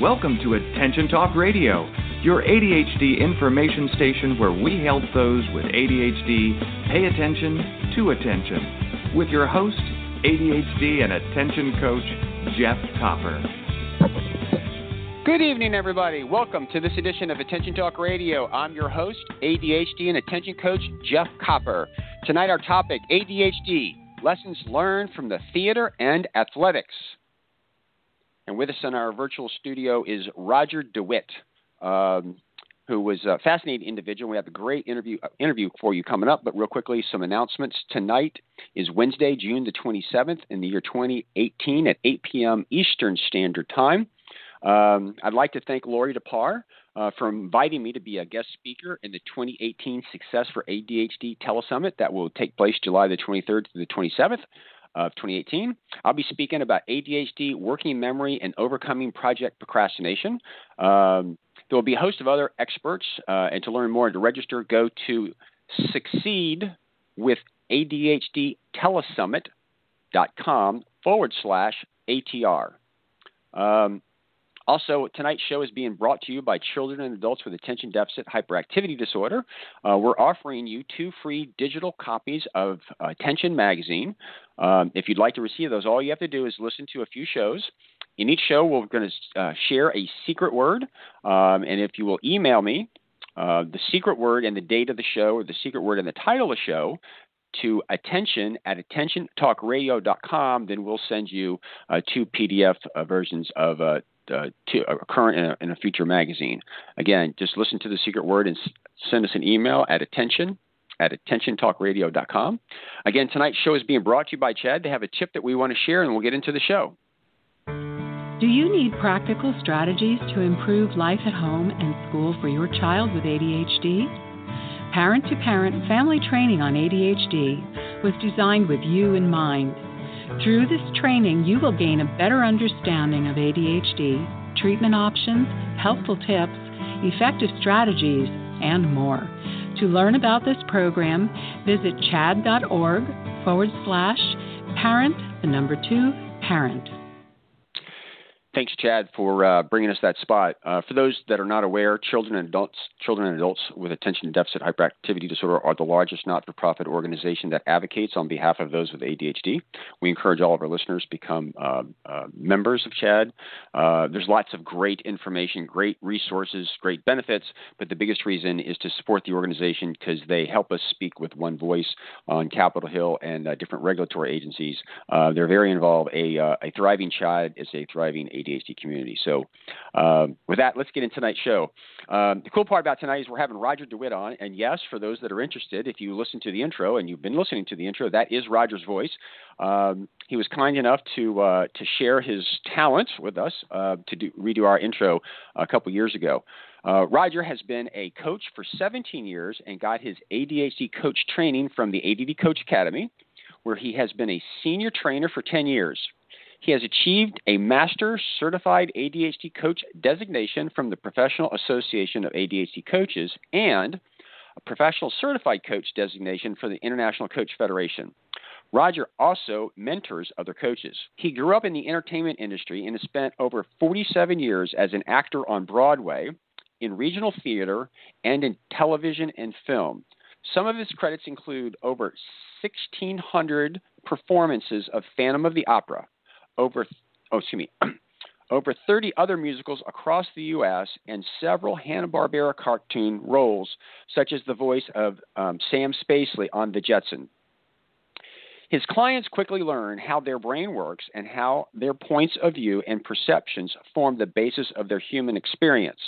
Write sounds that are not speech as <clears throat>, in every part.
Welcome to Attention Talk Radio, your ADHD information station where we help those with ADHD pay attention to attention. With your host, ADHD and attention coach, Jeff Copper. Good evening, everybody. Welcome to this edition of Attention Talk Radio. I'm your host, ADHD and attention coach, Jeff Copper. Tonight, our topic ADHD lessons learned from the theater and athletics. And with us in our virtual studio is Roger DeWitt, um, who was a fascinating individual. We have a great interview uh, interview for you coming up. But real quickly, some announcements. Tonight is Wednesday, June the 27th, in the year 2018 at 8 p.m. Eastern Standard Time. Um, I'd like to thank Laurie Dupar uh, for inviting me to be a guest speaker in the 2018 Success for ADHD Telesummit that will take place July the 23rd to the 27th of 2018. I'll be speaking about ADHD, working memory, and overcoming project procrastination. Um, there will be a host of other experts, uh, and to learn more and to register, go to succeed with ADHD telesummit.com forward slash ATR. Um, also, tonight's show is being brought to you by children and adults with attention deficit hyperactivity disorder. Uh, we're offering you two free digital copies of Attention Magazine. Um, if you'd like to receive those, all you have to do is listen to a few shows. In each show, we're going to uh, share a secret word, um, and if you will email me uh, the secret word and the date of the show, or the secret word and the title of the show, to attention at attentiontalkradio.com, then we'll send you uh, two PDF uh, versions of uh, uh, to a current and a, and a, future magazine. Again, just listen to the secret word and s- send us an email at attention at attentiontalkradio.com. Again, tonight's show is being brought to you by CHADD. They have a tip that we want to share, and we'll get into the show. Do you need practical strategies to improve life at home and school for your child with ADHD? Parent to Parent Family Training on ADHD was designed with you in mind. Through this training, you will gain a better understanding of ADHD, treatment options, helpful tips, effective strategies, and more. To learn about this program, visit chadd.org forward slash parent, the number two, parent. Thanks, CHADD, for uh, bringing us that spot. Uh, for those that are not aware, children and adults, children and adults with attention deficit hyperactivity disorder are the largest not-for-profit organization that advocates on behalf of those with ADHD. We encourage all of our listeners to become uh, uh members of CHADD. Uh, there's lots of great information, great resources, great benefits, but the biggest reason is to support the organization because they help us speak with one voice on Capitol Hill and uh, different regulatory agencies. they're very involved. A, a thriving CHADD is a thriving ADHD community. So, um, with that, let's get into tonight's show. Um, the cool part about tonight is we're having Roger DeWitt on. And yes, for those that are interested, if you listen to the intro and you've been listening to the intro, that is Roger's voice. Um, he was kind enough to uh, to share his talents with us uh, to do, redo our intro a couple years ago. Uh, Roger has been a coach for 17 years and got his ADHD coach training from the ADD Coach Academy, where he has been a senior trainer for 10 years. He has achieved a Master Certified ADHD Coach designation from the Professional Association of ADHD Coaches and a Professional Certified Coach designation for the International Coach Federation. Roger also mentors other coaches. He grew up in the entertainment industry and has spent over 47 years as an actor on Broadway, in regional theater, and in television and film. Some of his credits include over 1,600 performances of Phantom of the Opera, over, oh, excuse me, <clears throat> over 30 other musicals across the U.S. and several Hanna-Barbera cartoon roles, such as the voice of um, Sam Spacely on The Jetsons. His clients quickly learn how their brain works and how their points of view and perceptions form the basis of their human experience.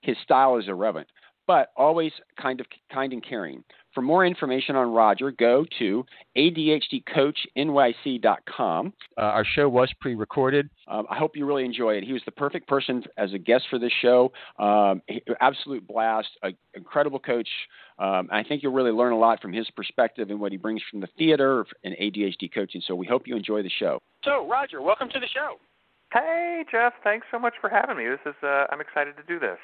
His style is irreverent, but always kind of kind and caring. For more information on Roger, go to ADHDCoachNYC.com. Uh, our show was pre recorded. Um, I hope you really enjoy it. He was the perfect person as a guest for this show. Um, absolute blast, an incredible coach. Um, I think you'll really learn a lot from his perspective and what he brings from the theater and ADHD coaching. So we hope you enjoy the show. So, Roger, welcome to the show. Hey, Jeff. Thanks so much for having me. This is uh, I'm excited to do this.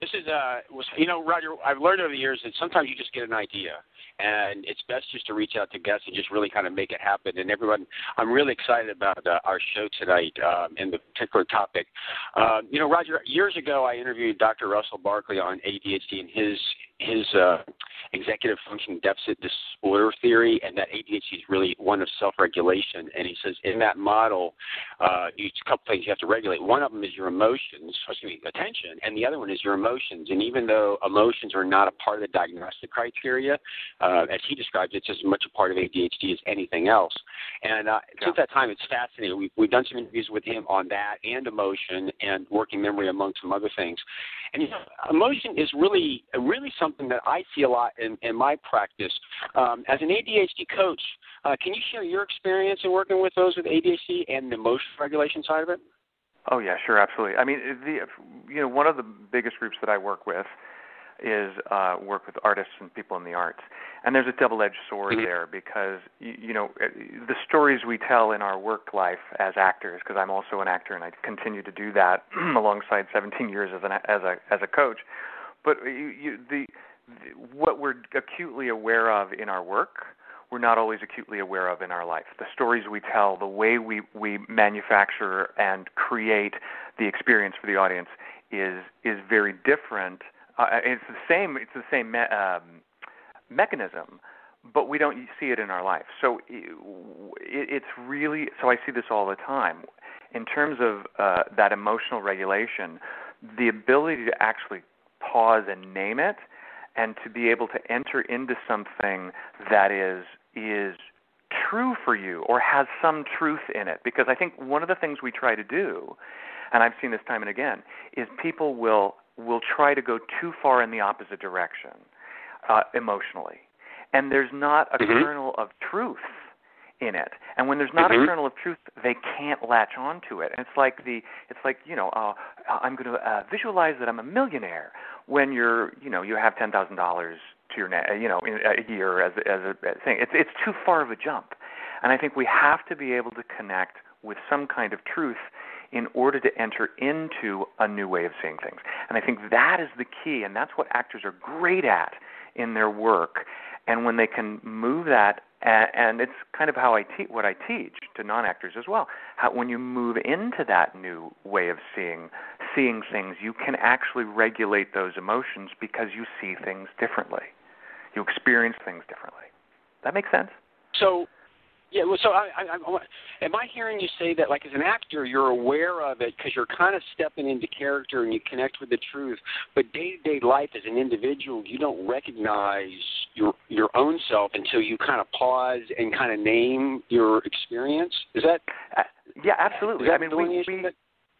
This is uh, was you know, Roger. I've learned over the years that sometimes you just get an idea, and it's best just to reach out to guests and just really kind of make it happen. And everyone, I'm really excited about uh, our show tonight um, and the particular topic. Uh, you know, Roger. Years ago, I interviewed Dr. Russell Barkley on ADHD and his his uh, executive function deficit disorder theory, and that ADHD is really one of self-regulation. And he says in that model, uh, you, a couple things you have to regulate. One of them is your emotions, excuse me, attention, and the other one is your emotions. And even though emotions are not a part of the diagnostic criteria, uh, as he describes, it's as much a part of ADHD as anything else. And uh, yeah. since that time, it's fascinating. We've, we've done some interviews with him on that and emotion and working memory among some other things. And you know, emotion is really, really something that I see a lot in, in my practice. Um, as an ADHD coach, uh, can you share your experience in working with those with ADHD and the emotion regulation side of it? Oh yeah, sure, absolutely. I mean, the you know one of the biggest groups that I work with is uh, work with artists and people in the arts, and there's a double-edged sword mm-hmm. there because you, you know uh, the stories we tell in our work life as actors. Because I'm also an actor and I continue to do that <clears throat> alongside 17 years as an as a as a coach. But you, you, the, the what we're acutely aware of in our work we're not always acutely aware of in our life. The stories we tell, the way we, we manufacture and create the experience for the audience is is very different. Uh, it's the same. It's the same me- um, mechanism, but we don't see it in our life. So it, it's really. So I see this all the time. In terms of uh, that emotional regulation, the ability to actually pause and name it and to be able to enter into something that is is true for you or has some truth in it. Because I think one of the things we try to do, and I've seen this time and again, is people will will try to go too far in the opposite direction uh, emotionally, and there's not a mm-hmm. kernel of truth in it. And when there's not mm-hmm. a kernel of truth, they can't latch onto it. And it's like the it's like you know uh, I'm going to uh, visualize that I'm a millionaire when you're you know you have ten thousand dollars to your net, you know, in a year as as a thing. It's it's too far of a jump, and I think we have to be able to connect with some kind of truth in order to enter into a new way of seeing things. And I think that is the key, and that's what actors are great at in their work. And when they can move that, and it's kind of how I teach what I teach to non-actors as well. How when you move into that new way of seeing seeing things, you can actually regulate those emotions because you see things differently you experience things differently. That makes sense. So, yeah. Well, so I, I, I, am I hearing you say that, like, as an actor, you're aware of it because you're kind of stepping into character and you connect with the truth. But day-to-day life, as an individual, you don't recognize your your own self until you kind of pause and kind of name your experience. Is that? Uh, yeah, absolutely. I mean, we, we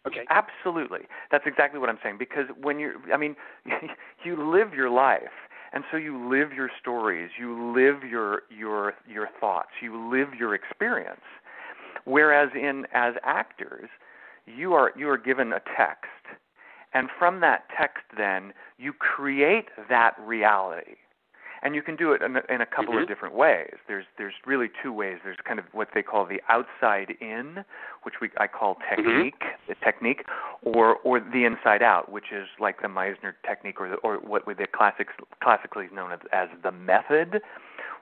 Okay. Absolutely. That's exactly what I'm saying because when you're I mean <laughs> you live your life and so you live your stories, you live your your your thoughts, you live your experience. Whereas in as actors, you are you are given a text, and from that text, then you create that reality and you can do it in a, in a couple mm-hmm. of different ways. There's there's really two ways. There's kind of what they call the outside in, which we I call mm-hmm. technique, mm-hmm. the technique, or or the inside out, which is like the Meisner technique, or the, or what the classics classically is known as, as the method,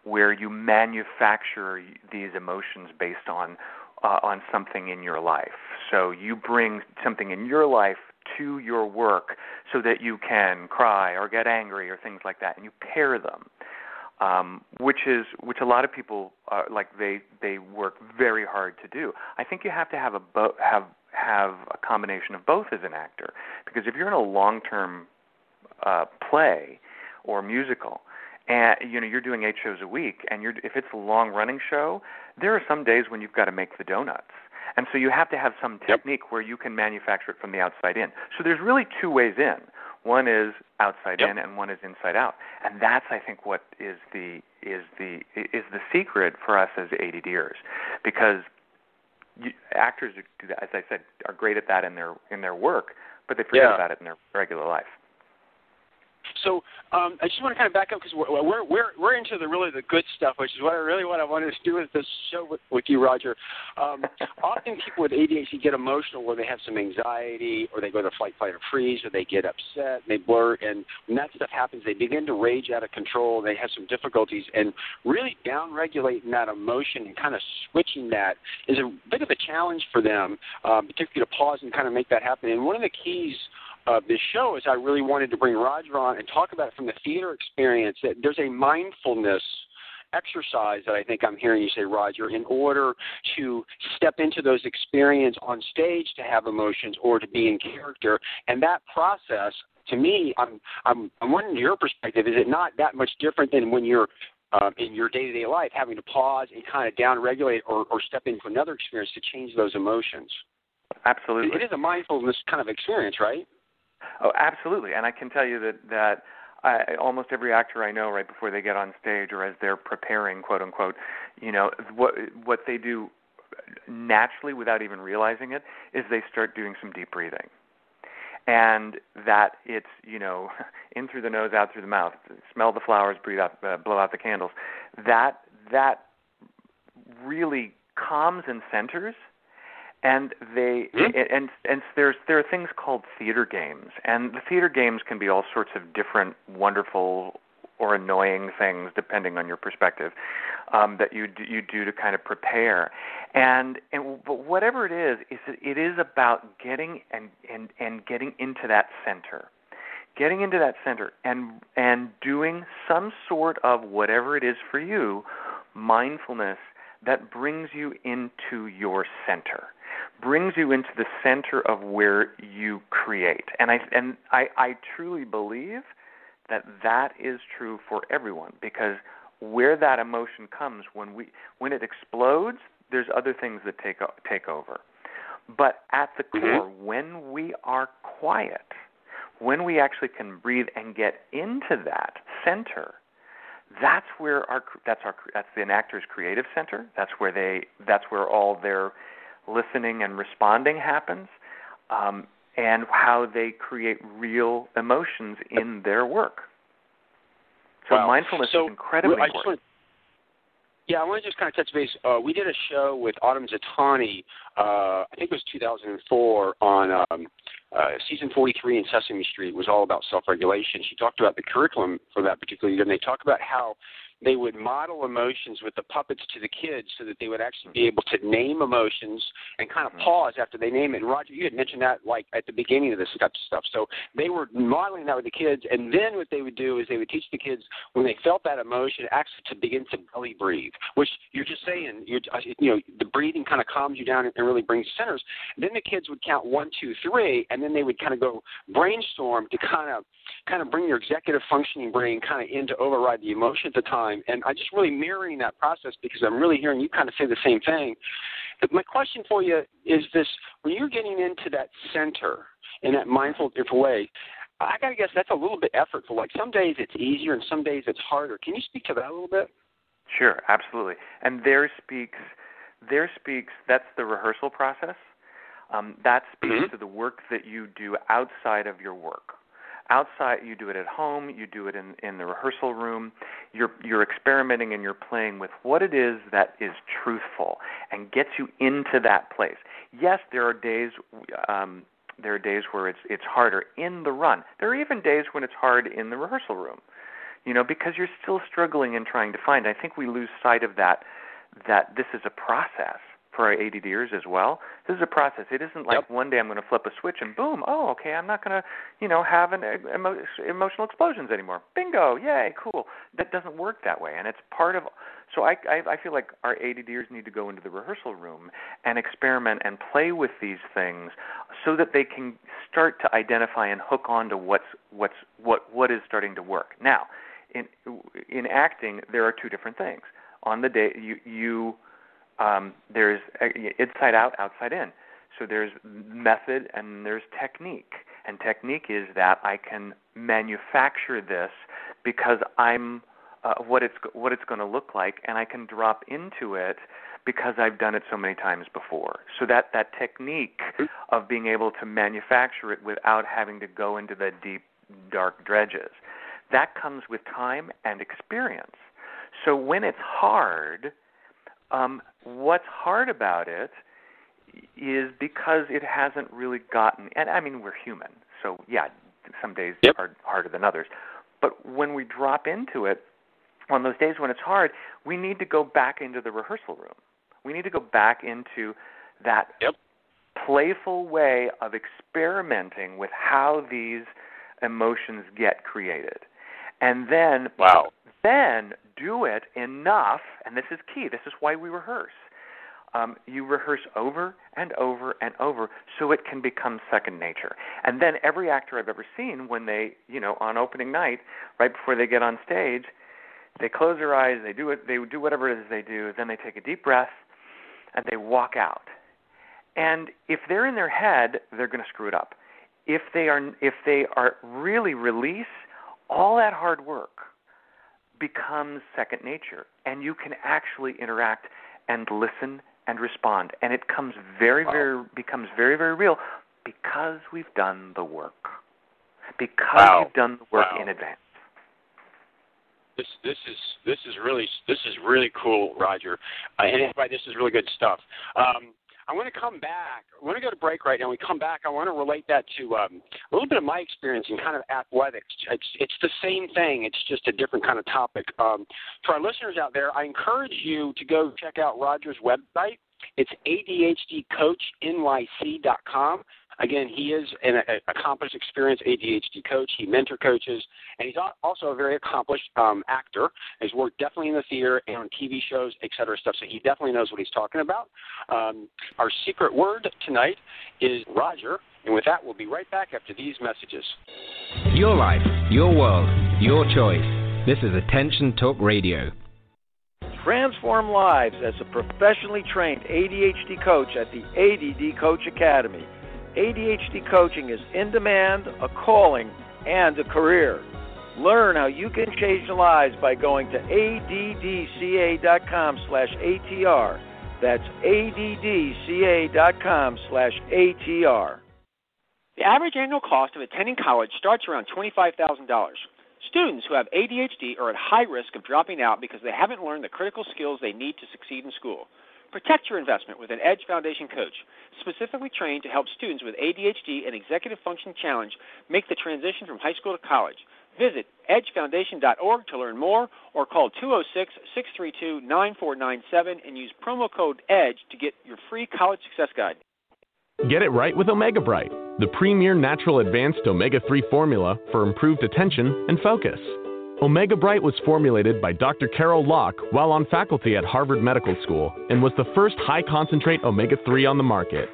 where you manufacture these emotions based on uh, on something in your life. So you bring something in your life to your work so that you can cry or get angry or things like that, and you pair them. Um, which is which a lot of people uh, like they they work very hard to do. I think you have to have a bo- have have a combination of both as an actor because if you're in a long term uh, play or musical and you know you're doing eight shows a week and you're if it's a long running show there are some days when you've got to make the donuts and so you have to have some technique yep. where you can manufacture it from the outside in. So there's really two ways in. One is outside yep. in, and one is inside out. And that's, I think, what is the is the is the secret for us as ADDers, because you, actors do that, as I said, are great at that in their in their work, but they forget yeah. about it in their regular life. So um, I just want to kind of back up because we're, we're we're we're into the really the good stuff, which is what I really what I wanted to do with this show with, with you, Roger. Um, often people with ADHD get emotional where they have some anxiety, or they go to flight, fight, or freeze, or they get upset, and they blur, and when that stuff happens, they begin to rage out of control. They have some difficulties, and really down regulating that emotion and kind of switching that is a bit of a challenge for them, um, particularly to pause and kind of make that happen. And one of the keys of this show is I really wanted to bring Roger on and talk about it from the theater experience that there's a mindfulness exercise that I think I'm hearing you say, Roger, in order to step into those experiences on stage to have emotions or to be in character. And that process, to me, I'm I'm I'm wondering your perspective, is it not that much different than when you're um, in your day-to-day life, having to pause and kind of down-regulate or, or step into another experience to change those emotions. Absolutely, it is a mindfulness kind of experience, right? Oh, absolutely. And I can tell you that that I, almost every actor I know, right before they get on stage or as they're preparing, quote unquote, you know, what what they do naturally without even realizing it is they start doing some deep breathing. And that it's you know <laughs> in through the nose, out through the mouth. Smell the flowers, breathe out, uh, blow out the candles. That that really calms and centers and they mm-hmm. and and there's there are things called theater games. And the theater games can be all sorts of different wonderful or annoying things depending on your perspective um, that you do, you do to kind of prepare. And and but whatever it is is it is about getting and and and getting into that center. Getting into that center and and doing some sort of whatever it is for you mindfulness that brings you into your center brings you into the center of where you create. And I and I, I truly believe that that is true for everyone because where that emotion comes when we when it explodes, there's other things that take take over. But at the mm-hmm. core, mm-hmm. when we are quiet, when we actually can breathe and get into that center, that's where our that's our that's the actor's creative center. That's where they that's where all their listening and responding happens, um, and how they create real emotions in their work. So wow. mindfulness so, is incredibly important. Yeah, I want to just kind of touch base. Uh, we did a show with Autumn Zitani, uh, I think it was 2004, on um, uh, season 43 in Sesame Street. It was all about self-regulation. She talked about the curriculum for that particular year, and they talk about how they would model emotions with the puppets to the kids so that they would actually be able to name emotions and kind of mm-hmm. pause after they name it. And Roger, you had mentioned that like at the beginning of this type of stuff. So they were modeling that with the kids, and then what they would do is they would teach the kids when they felt that emotion actually to begin to belly breathe, which you're just saying, you're, uh, you know, the breathing kind of calms you down and really brings centers. Then the kids would count one, two, three, and then they would kind of go brainstorm to kind of kind of bring your executive functioning brain kind of in to override the emotion at the time. And I'm just really mirroring that process because I'm really hearing you kind of say the same thing. But my question for you is this: when you're getting into that center in that mindful different way, I gotta guess that's a little bit effortful. Like some days it's easier and some days it's harder. Can you speak to that a little bit? Sure, absolutely. And there speaks, there speaks. That's the rehearsal process. Um, that speaks mm-hmm. to the work that you do outside of your work outside you do it at home you do it in in the rehearsal room. You're you're experimenting and you're playing with what it is that is truthful and gets you into that place. Yes there are days um there are days where it's it's harder in the run. There are even days when it's hard in the rehearsal room you know because you're still struggling and trying to find. I think we lose sight of that that this is a process for our ADDers as well. This is a process. It isn't like yep. one day I'm going to flip a switch and boom, oh, okay, I'm not going to, you know, have an uh, emo- emotional explosions anymore. Bingo, yay, cool. That doesn't work that way, and it's part of. So I, I, I feel like our ADDers need to go into the rehearsal room and experiment and play with these things, so that they can start to identify and hook on to what's what's what what is starting to work. Now, in in acting, there are two different things. On the day you you um, there's uh, inside out, outside in. So there's method and there's technique. And technique is that I can manufacture this because I'm uh, what it's what it's going to look like, and I can drop into it because I've done it so many times before. So that that technique of being able to manufacture it without having to go into the deep dark dredges. that comes with time and experience. So when it's hard, um, what's hard about it is because it hasn't really gotten. And I mean, we're human, so yeah, some days yep. are harder than others. But when we drop into it, on those days when it's hard, we need to go back into the rehearsal room. We need to go back into that yep. playful way of experimenting with how these emotions get created. And then wow. Then do it enough, and this is key. This is why we rehearse. Um, you rehearse over and over and over so it can become second nature. And then every actor I've ever seen, when they, you know, on opening night, right before they get on stage, they close their eyes, they do it, they do whatever it is they do, then they take a deep breath, and they walk out. And if they're in their head, they're going to screw it up. If they are, if they are really release, all that hard work becomes second nature, and you can actually interact and listen and respond, and it comes very, wow. very becomes very, very real because we've done the work. Because wow. you've done the work wow. in advance. This this is this is really this is really cool, Roger. Uh, and everybody, this is really good stuff. Um, I want to come back. I want to go to break right now. When we come back, I want to relate that to um, a little bit of my experience in kind of athletics. It's it's the same thing. It's just a different kind of topic. Um, for our listeners out there, I encourage you to go check out Roger's website. It's ADHDCoachNYC.com. Again, he is an accomplished, experienced ADHD coach. He mentor coaches, and he's also a very accomplished um, actor. He's worked definitely in the theater and on TV shows, et cetera, stuff. So he definitely knows what he's talking about. Um, our secret word tonight is Roger, and with that, we'll be right back after these messages. Your life, your world, your choice. This is Attention Talk Radio. Transform lives as a professionally trained ADHD coach at the ADD Coach Academy. ADHD coaching is in demand, a calling, and a career. Learn how you can change lives by going to addca.com slash ATR. That's addca.com slash ATR. The average annual cost of attending college starts around $25,000. Students who have ADHD are at high risk of dropping out because they haven't learned the critical skills they need to succeed in school. Protect your investment with an Edge Foundation coach, specifically trained to help students with ADHD and executive function challenge make the transition from high school to college. Visit edgefoundation.org to learn more or call 206 632 9497 and use promo code EDGE to get your free college success guide. Get it right with Omega Bright, the premier natural advanced omega 3 formula for improved attention and focus. Omega Bright was formulated by Dr. Carol Locke while on faculty at Harvard Medical School and was the first high concentrate omega 3 on the market.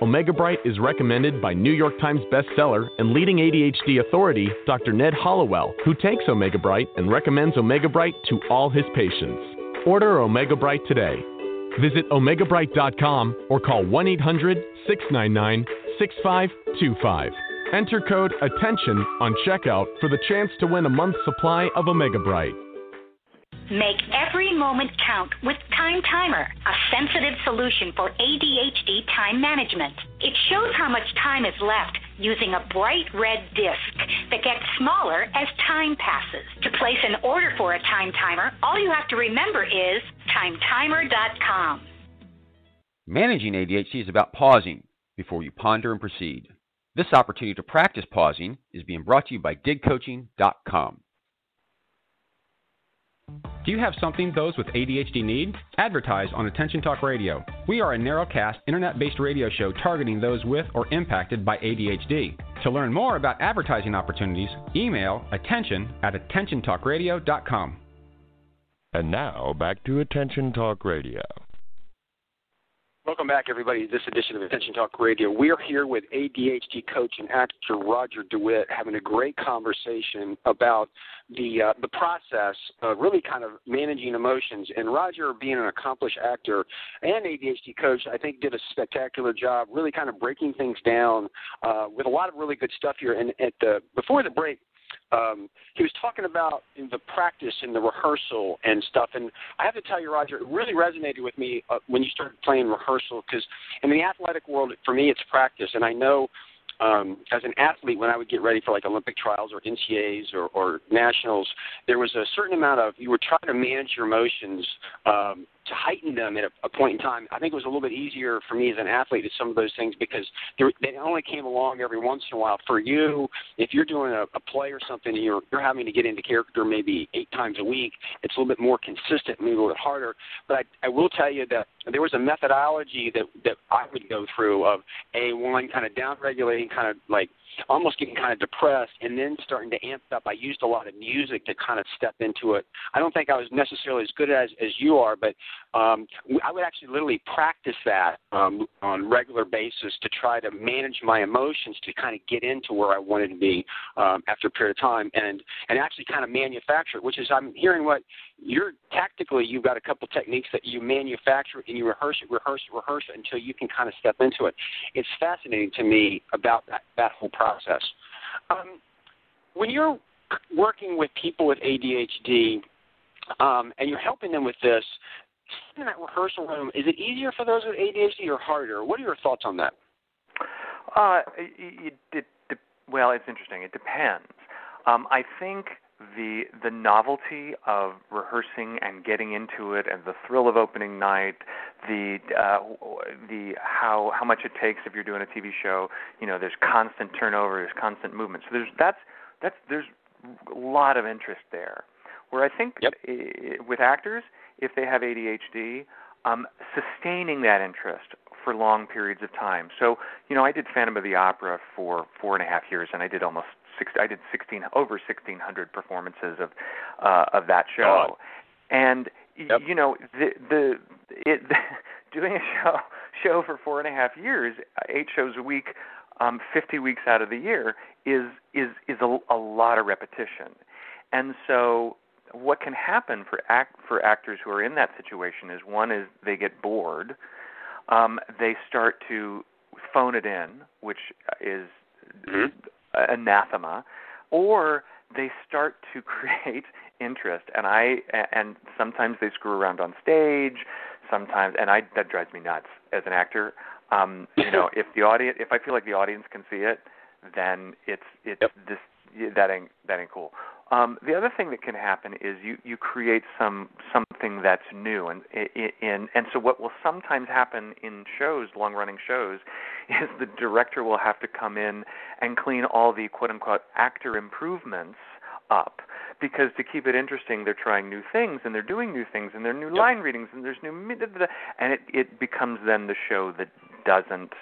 Omega Bright is recommended by New York Times bestseller and leading ADHD authority, Dr. Ned Hallowell, who takes Omega Bright and recommends Omega Bright to all his patients. Order Omega Bright today. Visit omegabright.com or call 1 800 699 6525. Enter code ATTENTION on checkout for the chance to win a month's supply of Omega Bright. Make every moment count with Time Timer, a sensitive solution for ADHD time management. It shows how much time is left using a bright red disc that gets smaller as time passes. To place an order for a time timer, all you have to remember is timetimer.com. Managing ADHD is about pausing before you ponder and proceed. This opportunity to practice pausing is being brought to you by digcoaching.com. Do you have something those with ADHD need? Advertise on Attention Talk Radio. We are a narrowcast, internet based radio show targeting those with or impacted by ADHD. To learn more about advertising opportunities, email attention at attentiontalkradio.com. And now back to Attention Talk Radio. Welcome back, everybody, to this edition of Attention Talk Radio. We're here with ADHD coach and actor Roger DeWitt having a great conversation about the uh, the process of really kind of managing emotions. And Roger, being an accomplished actor and ADHD coach, I think did a spectacular job, really kind of breaking things down uh, with a lot of really good stuff here. And at the before the break, um, he was talking about the practice and the rehearsal and stuff. And I have to tell you, Roger, it really resonated with me uh, when you started playing rehearsal because in the athletic world, for me, it's practice. And I know um, as an athlete, when I would get ready for like Olympic trials or NCAAs or, or nationals, there was a certain amount of you were trying to manage your emotions um, to heighten them at a, a point in time. I think it was a little bit easier for me as an athlete at some of those things because they only came along every once in a while. For you, if you're doing a, a play or something, and you're you're having to get into character maybe eight times a week. It's a little bit more consistent, maybe a little bit harder. But I, I will tell you that there was a methodology that that I would go through of a one kind of down regulating, kind of like almost getting kind of depressed and then starting to amp up. I used a lot of music to kind of step into it. I don't think I was necessarily as good as as you are, but um, I would actually literally practice that um, on regular basis to try to manage my emotions to kind of get into where I wanted to be um, after a period of time, and and actually kind of manufacture it. Which is I'm hearing what you're tactically you've got a couple techniques that you manufacture and you rehearse it, rehearse it, rehearse it until you can kind of step into it. It's fascinating to me about that that whole process. Um, when you're working with people with ADHD um, and you're helping them with this, in that rehearsal room, is it easier for those with ADHD or harder? What are your thoughts on that? Uh, it, it, well, it's interesting. It depends. Um, I think the the novelty of rehearsing and getting into it, and the thrill of opening night, the uh, the how how much it takes if you're doing a TV show. You know, there's constant turnover, there's constant movement. So there's that's that's there's a lot of interest there. Where I think yep. with actors, if they have ADHD, um, sustaining that interest for long periods of time. So, you know, I did Phantom of the Opera for four and a half years, and I did almost six. I did sixteen over sixteen hundred performances of uh, of that show, oh. and yep. you know the the it <laughs> doing a show show for four and a half years, eight shows a week, um, fifty weeks out of the year is is is a, a lot of repetition, and so what can happen for act for actors who are in that situation is one is they get bored, um, they start to phone it in, which is mm-hmm. Anathema, or they start to <laughs> create interest, and I and sometimes they screw around on stage, sometimes, and I that drives me nuts as an actor. Um, you know, <laughs> if the audience, if I feel like the audience can see it, then it's it's yep. this that ain't that ain't cool. Um, the other thing that can happen is you you create some something that's new, and in and so what will sometimes happen in shows, long running shows, <laughs> is the director will have to come in and clean all the quote unquote actor improvements up because to keep it interesting they're trying new things and they're doing new things and there are new yep. line readings and there's new and it it becomes then the show that doesn't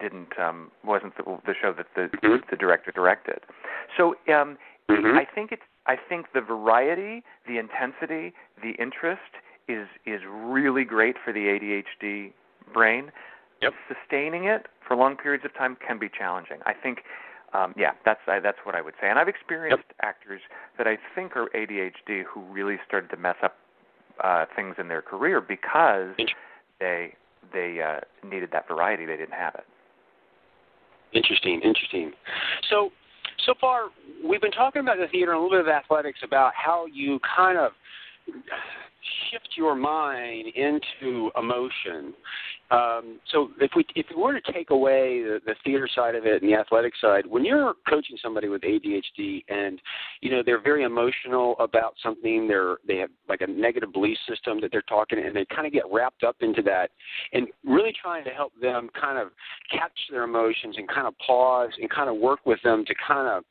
didn't um wasn't the, the show that the mm-hmm. the director directed so um mm-hmm. I think it's I think the variety, the intensity, the interest is is really great for the ADHD brain. Yep. Sustaining it for long periods of time can be challenging. I think um, yeah, that's I, that's what I would say. And I've experienced yep. actors that I think are ADHD who really started to mess up uh, things in their career because they they uh, needed that variety. They didn't have it. Interesting, interesting. So so far we've been talking about the theater and a little bit of athletics about how you kind of shift your mind into emotion um, so if we if we were to take away the, the theater side of it and the athletic side, when you're coaching somebody with ADHD and you know they're very emotional about something, they're they have like a negative belief system that they're talking, and they kind of get wrapped up into that, and really trying to help them kind of catch their emotions and kind of pause and kind of work with them to kind of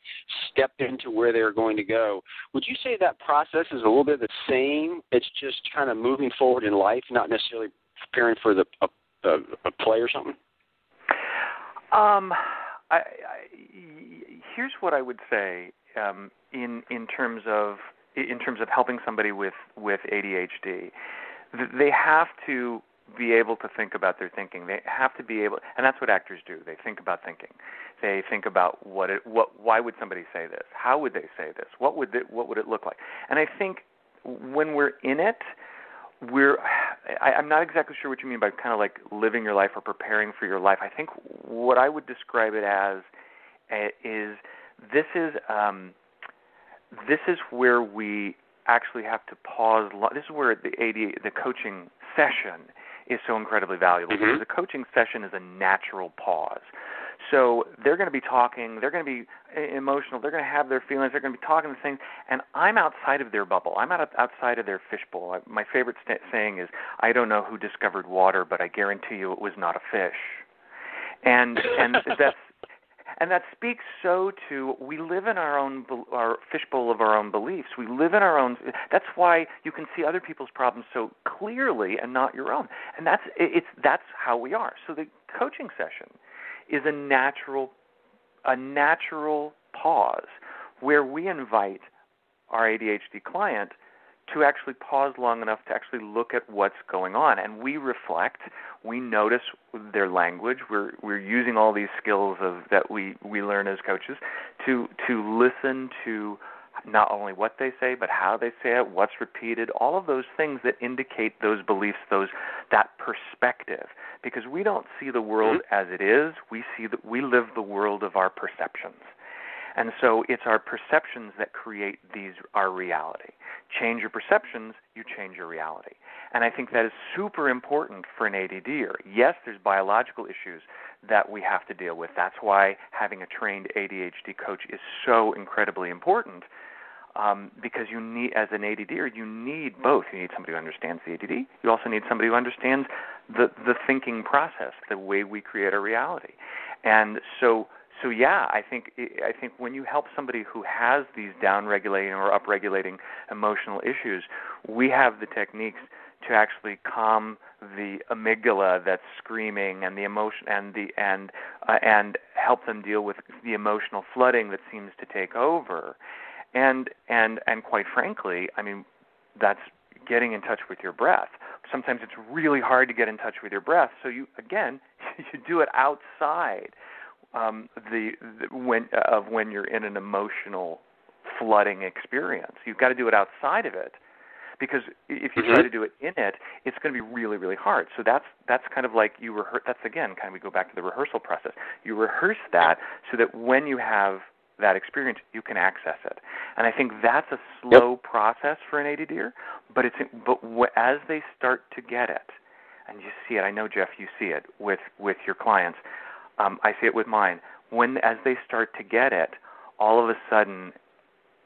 step into where they're going to go. Would you say that process is a little bit the same? It's just kind of moving forward in life, not necessarily preparing for the a a, a play or something? Um, I, I, here's what I would say um, in in terms of in terms of helping somebody with with ADHD. They have to be able to think about their thinking. They have to be able, and that's what actors do. They think about thinking. They think about what it, what, why would somebody say this? How would they say this? What would it, what would it look like? And I think when we're in it, we're I, I'm not exactly sure what you mean by kind of like living your life or preparing for your life. I think what I would describe it as uh, is this is um, this is where we actually have to pause. This is where the AD the coaching session is so incredibly valuable mm-hmm. because the coaching session is a natural pause. So they're going to be talking, they're going to be emotional, they're going to have their feelings, they're going to be talking the things, and I'm outside of their bubble. I'm out outside of their fishbowl. My favorite st- saying is, "I don't know who discovered water, but I guarantee you it was not a fish." And and <laughs> that's and that speaks so to we live in our own our fishbowl of our own beliefs. We live in our own. That's why you can see other people's problems so clearly and not your own. And that's it's that's how we are. So the coaching session is a natural a natural pause where we invite our ADHD client to actually pause long enough to actually look at what's going on. And we reflect we notice their language. We're we're using all these skills of that we we learn as coaches to to listen to not only what they say but how they say it what's repeated all of those things that indicate those beliefs those that perspective because we don't see the world mm-hmm. as it is we see that we live the world of our perceptions and so it's our perceptions that create these our reality. Change your perceptions, you change your reality. And I think that is super important for an ADDer. Yes, there's biological issues that we have to deal with. That's why having a trained ADHD coach is so incredibly important. Um, because you need, as an ADDer, you need both. You need somebody who understands the ADD. You also need somebody who understands the the thinking process, the way we create our reality. And so so yeah, I think I think when you help somebody who has these down-regulating or upregulating emotional issues, we have the techniques to actually calm the amygdala that's screaming and the emotion and the and uh, and help them deal with the emotional flooding that seems to take over. And and and quite frankly, I mean that's getting in touch with your breath. Sometimes it's really hard to get in touch with your breath, so you again <laughs> you do it outside um, the, the when of when you're in an emotional flooding experience. You've got to do it outside of it because if you mm-hmm. try to do it in it, it's going to be really, really hard. So that's that's kind of like you rehearse. That's again kind of we go back to the rehearsal process. You rehearse that so that when you have that experience, you can access it. And I think that's a slow yep. process for an ADDer, but it's but as they start to get it, and you see it. I know Jeff, you see it with with your clients um, I see it with mine. When as they start to get it, all of a sudden,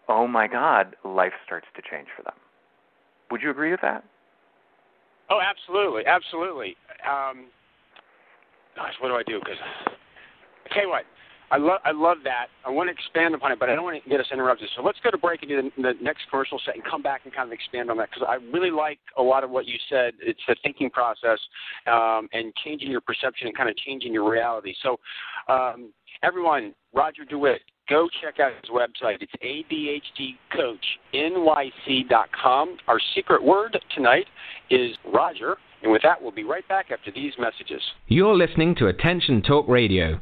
oh my God, life starts to change for them. Would you agree with that? Oh, absolutely, absolutely. Um, gosh, what do I do? Because I tell you what, I love I love that. I want to expand upon it, but I don't want to get us interrupted. So let's go to break and do the, the next commercial set and come back and kind of expand on that because I really like a lot of what you said. It's the thinking process um, and changing your perception and kind of changing your reality. So um, everyone, Roger DeWitt, go check out his website. It's ADHDcoachNYC.com. Our secret word tonight is Roger. And with that, we'll be right back after these messages. You're listening to Attention Talk Radio.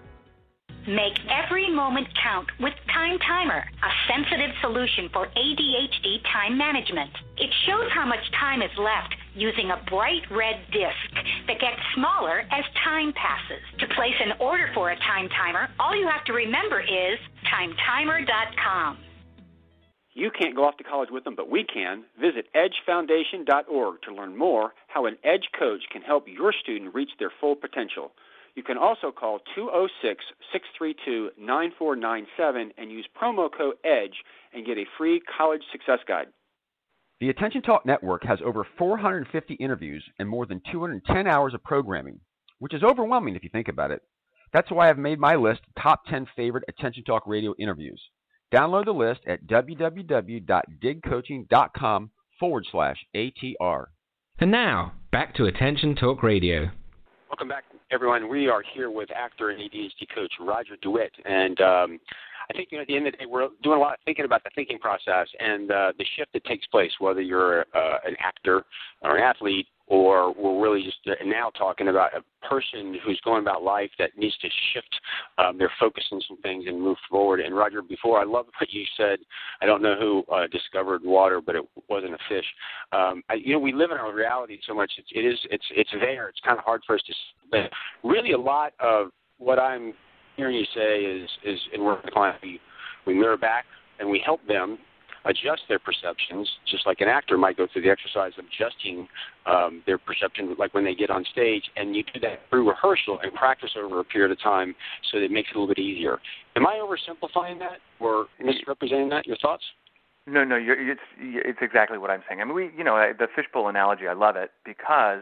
Make every moment count with Time Timer, a sensitive solution for ADHD time management. It shows how much time is left using a bright red disc that gets smaller as time passes. To place an order for a Time Timer, all you have to remember is timetimer.com. You can't go off to college with them, but we can. Visit edgefoundation.org to learn more how an Edge coach can help your student reach their full potential. You can also call 206 632 9497 and use promo code EDGE and get a free college success guide. The Attention Talk Network has over 450 interviews and more than 210 hours of programming, which is overwhelming if you think about it. That's why I've made my list top 10 favorite Attention Talk radio interviews. Download the list at www.digcoaching.com forward slash ATR. And now, back to Attention Talk Radio. Welcome back everyone. We are here with actor and ADHD coach Roger DeWitt, and um, I think you know at the end of the day we're doing a lot of thinking about the thinking process and uh, the shift that takes place, whether you're uh, an actor or an athlete or we're really just now talking about a person who's going about life that needs to shift um, their focus on some things and move forward. And Roger, before I love what you said. I don't know who uh, discovered water, but it wasn't a fish. Um, I, you know, we live in our reality so much. It, it is. It's. It's there. It's kind of hard for us to. But really, a lot of what I'm hearing you say is is in work with clients. We, we mirror back and we help them adjust their perceptions, just like an actor might go through the exercise of adjusting um, their perception, like when they get on stage, and you do that through rehearsal and practice over a period of time, so that it makes it a little bit easier. Am I oversimplifying that or misrepresenting that? Your thoughts? No, no, you're, it's it's exactly what I'm saying. I mean, we, you know, the fishbowl analogy. I love it because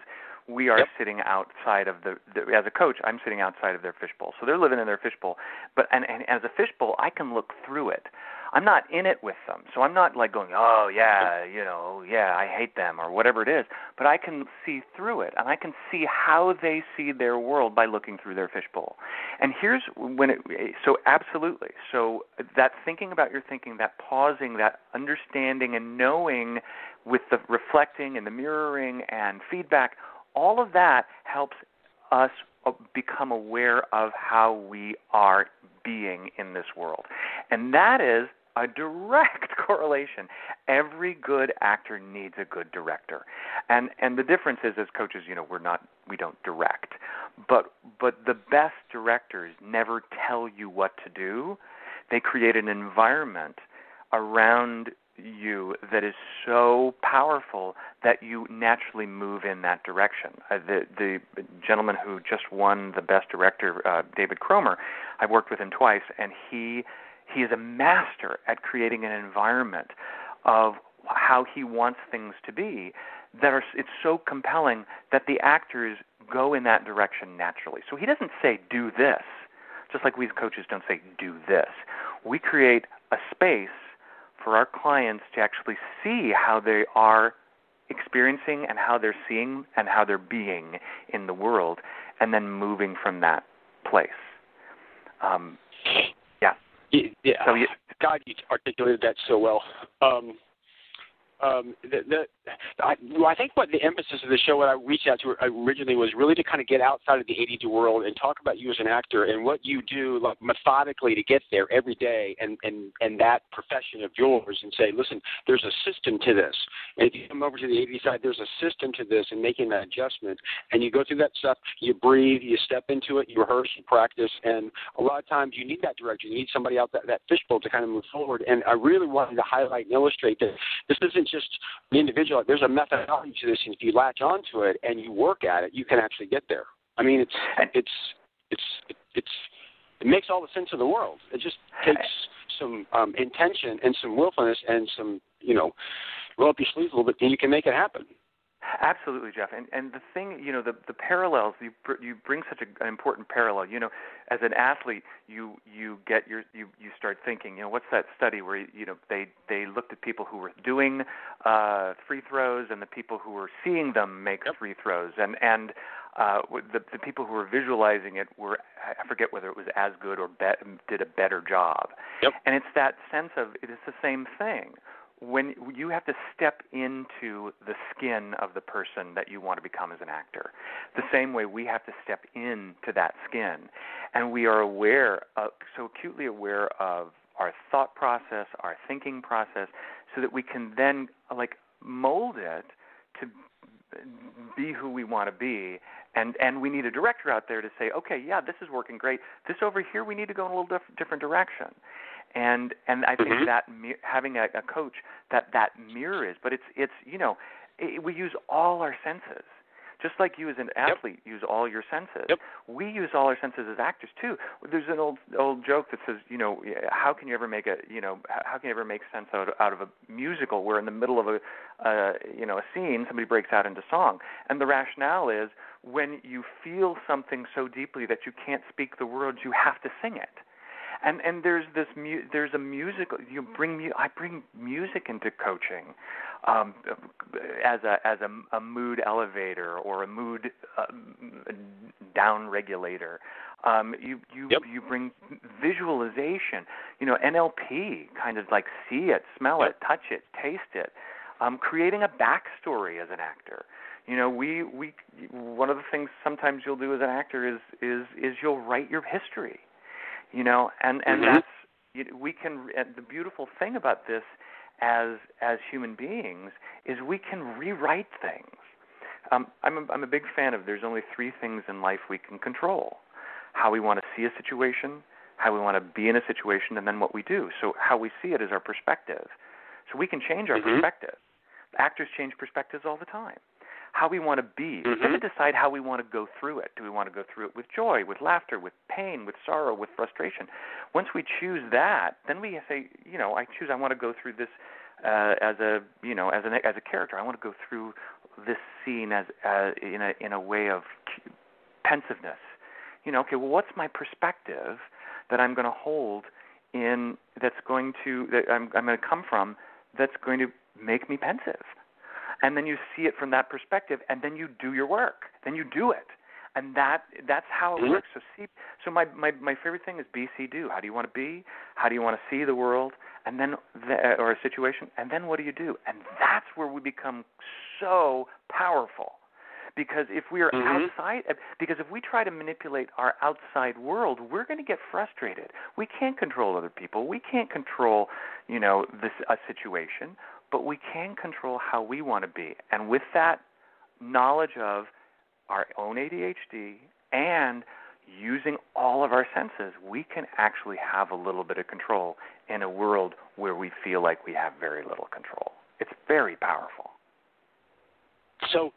we are yep. sitting outside of the, the as a coach i'm sitting outside of their fishbowl so they're living in their fishbowl but and, and as a fishbowl i can look through it I'm not in it with them. So I'm not like going, "Oh, yeah, you know, yeah, I hate them" or whatever it is, but I can see through it and I can see how they see their world by looking through their fishbowl. And here's when it so absolutely. So that thinking about your thinking, that pausing, that understanding and knowing with the reflecting and the mirroring and feedback, all of that helps us uh, become aware of how we are being in this world. And that is a direct <laughs> correlation. Every good actor needs a good director. And and the difference is as coaches, you know, we're not we don't direct. But but the best directors never tell you what to do. They create an environment around you that is so powerful that you naturally move in that direction. Uh, the the gentleman who just won the best director, uh, David Cromer, I've worked with him twice, and he he is a master at creating an environment of how he wants things to be that are it's so compelling that the actors go in that direction naturally. So he doesn't say do this, just like we as coaches don't say do this. We create a space for our clients to actually see how they are experiencing and how they're seeing and how they're being in the world, and then moving from that place. Um, yeah. Yeah. So you, God, you articulated that so well. Um, um, the, the I, I think what the emphasis of the show, what I reached out to originally was really to kind of get outside of the ADD world and talk about you as an actor and what you do like methodically to get there every day and and and that profession of yours and say, listen, there's a system to this. And if you come over to the ADD side, there's a system to this and making that adjustment. And you go through that stuff, you breathe, you step into it, you rehearse, you practice, and a lot of times you need that director. You need somebody out that that fishbowl to kind of move forward. And I really wanted to highlight and illustrate that this isn't just the individual. There's a methodology to this, and if you latch onto it and you work at it, you can actually get there. I mean, it's it's it's it's it makes all the sense of the world. It just takes some um, intention and some willfulness and some you know roll up your sleeves a little bit, and you can make it happen. Absolutely, Jeff. And and the thing, you know, the the parallels you br- you bring such a, an important parallel. You know, as an athlete, you you get your you you start thinking. You know, what's that study where you know they they looked at people who were doing uh, free throws and the people who were seeing them make yep. free throws, and and uh, the the people who were visualizing it were I forget whether it was as good or be- did a better job. Yep. And it's that sense of it is the same thing when you have to step into the skin of the person that you want to become as an actor, the same way we have to step into that skin, and we are aware, of, so acutely aware of our thought process, our thinking process, so that we can then like mold it to be who we want to be. And and we need a director out there to say okay yeah this is working great. This over here we need to go in a little diff- different direction and and I think mm-hmm. that having a, a coach that that mirror is, but it's it's you know it, we use all our senses. Just like you as an athlete yep. use all your senses, yep. we use all our senses as actors too. There's an old old joke that says, you know, how can you ever make a, you know, how can you ever make sense out of, out of a musical where in the middle of a, uh, you know, a scene somebody breaks out into song, and the rationale is when you feel something so deeply that you can't speak the words, you have to sing it and and there's this mu- there's a musical you bring mu- I bring music into coaching um, as a as a, a mood elevator or a mood uh, down regulator. Um, you you yep. you bring visualization. You know NLP kind of like see it, smell yep. it, touch it, taste it. Um, creating a backstory as an actor You know, we we one of the things sometimes you'll do as an actor is is is you'll write your history. You know, and and mm-hmm. that's we can. And the beautiful thing about this, as as human beings, is we can rewrite things. Um, I'm a, I'm a big fan of. There's only three things in life we can control: how we want to see a situation, how we want to be in a situation, and then what we do. So how we see it is our perspective. So we can change our mm-hmm. perspective. Actors change perspectives all the time how we want to be. Mm-hmm. We have to decide how we want to go through it. Do we want to go through it with joy, with laughter, with pain, with sorrow, with frustration? Once we choose that, then we say, you know, I choose. I want to go through this uh, as a, you know, as an as a character. I want to go through this scene as uh, in a in a way of pensiveness. You know, okay, well, what's my perspective that I'm going to hold in that's going to that I'm I'm going to come from that's going to make me pensive and then you see it from that perspective, and then you do your work. Then you do it, and that that's how it mm-hmm. works. So see, so my my my favorite thing is be, see, do. How do you want to be? How do you want to see the world? And then the, or a situation, and then what do you do? And that's where we become so powerful. Because if we are mm-hmm. outside, because if we try to manipulate our outside world, we're going to get frustrated. We can't control other people. We can't control, you know, this a situation but we can control how we want to be. And with that knowledge of our own ADHD and using all of our senses, we can actually have a little bit of control in a world where we feel like we have very little control. It's very powerful. So,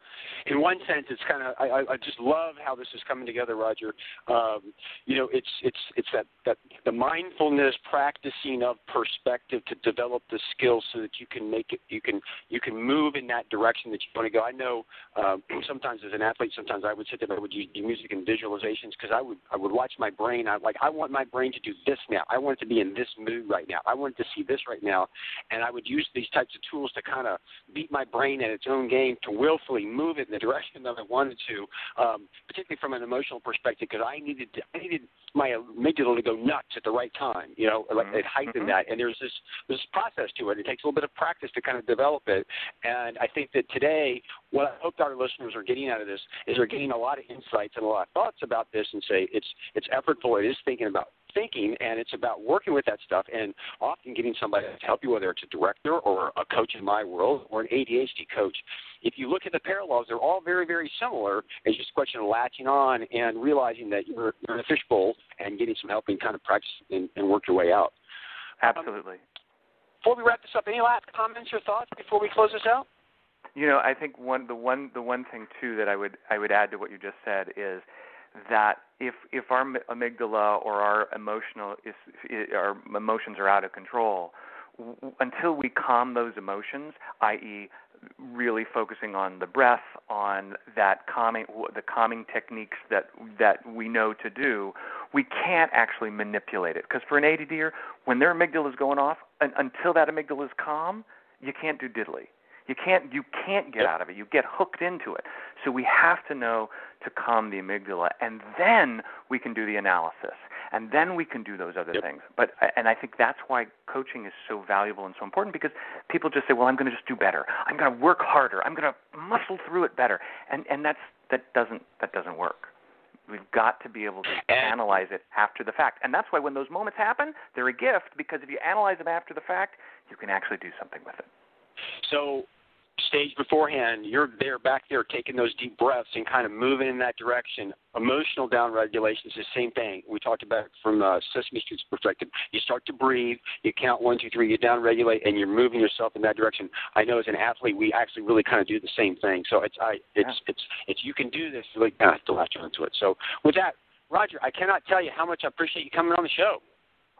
in one sense, it's kind of I, I just love how this is coming together, Roger. Um, you know, it's it's it's that that the mindfulness practicing of perspective to develop the skills so that you can make it you can you can move in that direction that you want to go. I know um, <clears throat> sometimes as an athlete, sometimes I would sit there and I would use music and visualizations because I would I would watch my brain. I like I want my brain to do this now. I want it to be in this mood right now. I want it to see this right now, and I would use these types of tools to kind of beat my brain at its own game to will willfully move it in the direction that I wanted to, um, particularly from an emotional perspective, because I needed to, I needed my amygdala to go nuts at the right time. You know, like mm-hmm. it heightened mm-hmm. that, and there's this this process to it. It takes a little bit of practice to kind of develop it, and I think that today, what I hope our listeners are getting out of this is they're getting a lot of insights and a lot of thoughts about this, and say it's it's effortful. It is thinking about thinking, and it's about working with that stuff and often getting somebody to help you, whether it's a director or a coach in my world or an ADHD coach. If you look at the parallels, they're all very, very similar. It's just a question of latching on and realizing that you're, you're in a fishbowl and getting some help and kind of practice and, and work your way out. Absolutely. Um, before we wrap this up, any last comments or thoughts before we close this out? You know, I think one the one the one thing too that I would I would add to what you just said is that if if our amygdala or our emotional is, our emotions are out of control, until we calm those emotions, i.e., really focusing on the breath, on that calming the calming techniques that that we know to do, we can't actually manipulate it. Because for an ADDer, when their amygdala is going off, un- until that amygdala is calm, you can't do diddly. You can't you can't get out of it. You get hooked into it. So we have to know to calm the amygdala, and then we can do the analysis, and then we can do those other yep. things. But uh, and I think that's why coaching is so valuable and so important because people just say, "Well, I'm going to just do better. I'm going to work harder. I'm going to muscle through it better," and and that's that doesn't that doesn't work. We've got to be able to analyze it after the fact. And that's why when those moments happen, they're a gift because if you analyze them after the fact, you can actually do something with it. So stage beforehand, you're there back there taking those deep breaths and kind of moving in that direction. Emotional downregulation is the same thing. We talked about it from uh, Sesame Street's perspective. You start to breathe, you count one, two, three, you downregulate, and you're moving yourself in that direction. I know as an athlete, we actually really kind of do the same thing. So it's I it's yeah. it's it's you can do this. Really kind of have to latch onto it. So with that, Roger, I cannot tell you how much I appreciate you coming on the show.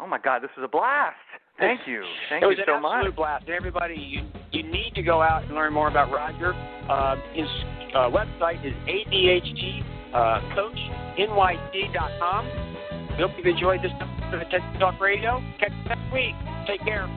Oh my God, this was a blast. Thank you. Thank it was you an so absolute much. blast. Everybody, you you need to go out and learn more about Roger. Uh, his uh, website is adhdcoachnyc.com. We hope you've enjoyed this episode of Attention Talk Radio. Catch you next week. Take care.